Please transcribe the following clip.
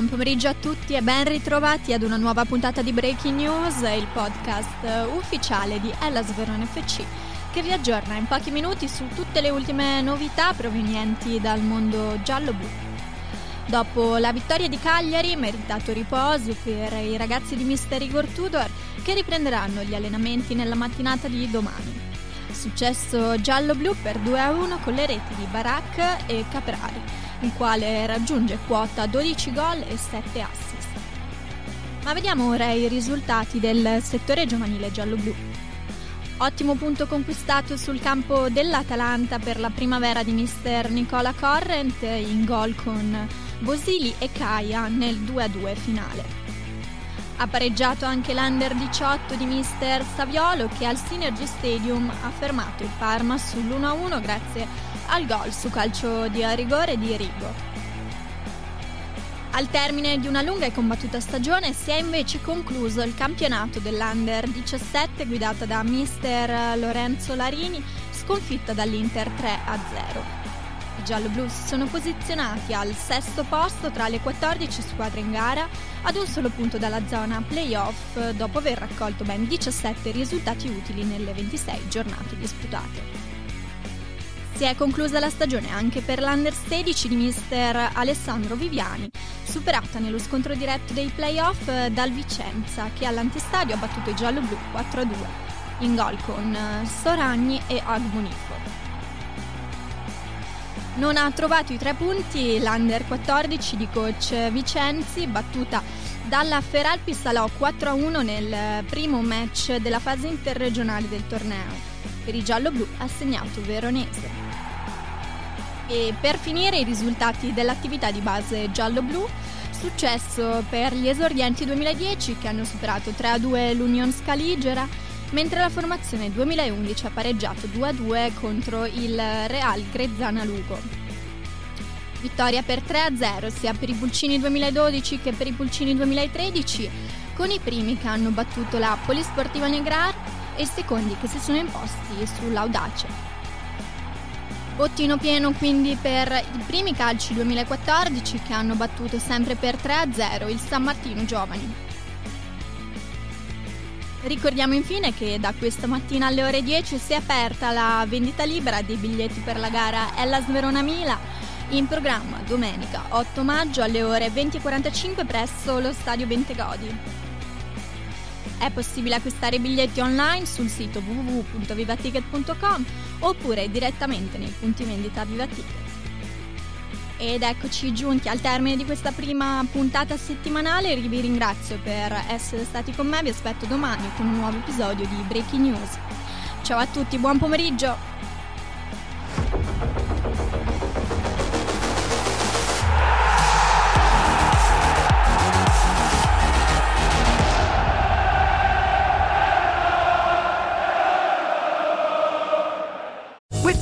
Buon pomeriggio a tutti e ben ritrovati ad una nuova puntata di Breaking News, il podcast ufficiale di Hellas Verona FC, che vi aggiorna in pochi minuti su tutte le ultime novità provenienti dal mondo giallo-blu. Dopo la vittoria di Cagliari, meritato riposo per i ragazzi di Mister Igor Tudor, che riprenderanno gli allenamenti nella mattinata di domani. Successo giallo-blu per 2-1 con le reti di Barak e Caprari, il quale raggiunge quota 12 gol e 7 assist. Ma vediamo ora i risultati del settore giovanile giallo-blu. Ottimo punto conquistato sul campo dell'Atalanta per la primavera di mister Nicola Corrent in gol con Bosili e Caia nel 2-2 finale. Ha pareggiato anche l'Under 18 di mister Saviolo che al Synergy Stadium ha fermato il Parma sull'1-1 grazie al gol su calcio di rigore di Rigo. Al termine di una lunga e combattuta stagione si è invece concluso il campionato dell'Under 17 guidata da mister Lorenzo Larini sconfitta dall'Inter 3-0. Gialloblu si sono posizionati al sesto posto tra le 14 squadre in gara, ad un solo punto dalla zona playoff, dopo aver raccolto ben 17 risultati utili nelle 26 giornate disputate. Si è conclusa la stagione anche per l'Under 16 di mister Alessandro Viviani, superata nello scontro diretto dei playoff dal Vicenza, che all'antistadio ha battuto i gialloblu 4-2, in gol con Soragni e Agbonifo. Non ha trovato i tre punti l'Under 14 di coach Vicenzi, battuta dalla Feralpi salò 4-1 nel primo match della fase interregionale del torneo. Per i giallo-blu ha segnato Veronese. E per finire i risultati dell'attività di base giallo-blu, successo per gli esordienti 2010 che hanno superato 3-2 l'Union Scaligera, mentre la formazione 2011 ha pareggiato 2-2 contro il Real Grezzana Lugo. Vittoria per 3-0 sia per i Pulcini 2012 che per i Pulcini 2013, con i primi che hanno battuto la Polisportiva Negrar e i secondi che si sono imposti sull'Audace. Bottino pieno quindi per i primi calci 2014 che hanno battuto sempre per 3-0 il San Martino Giovani. Ricordiamo infine che da questa mattina alle ore 10 si è aperta la vendita libera dei biglietti per la gara Hellas Verona Mila in programma domenica 8 maggio alle ore 20.45 presso lo stadio Bentegodi. È possibile acquistare i biglietti online sul sito www.vivaticket.com oppure direttamente nei punti vendita Vivaticket. Ed eccoci giunti al termine di questa prima puntata settimanale. Vi ringrazio per essere stati con me. Vi aspetto domani con un nuovo episodio di Breaking News. Ciao a tutti, buon pomeriggio!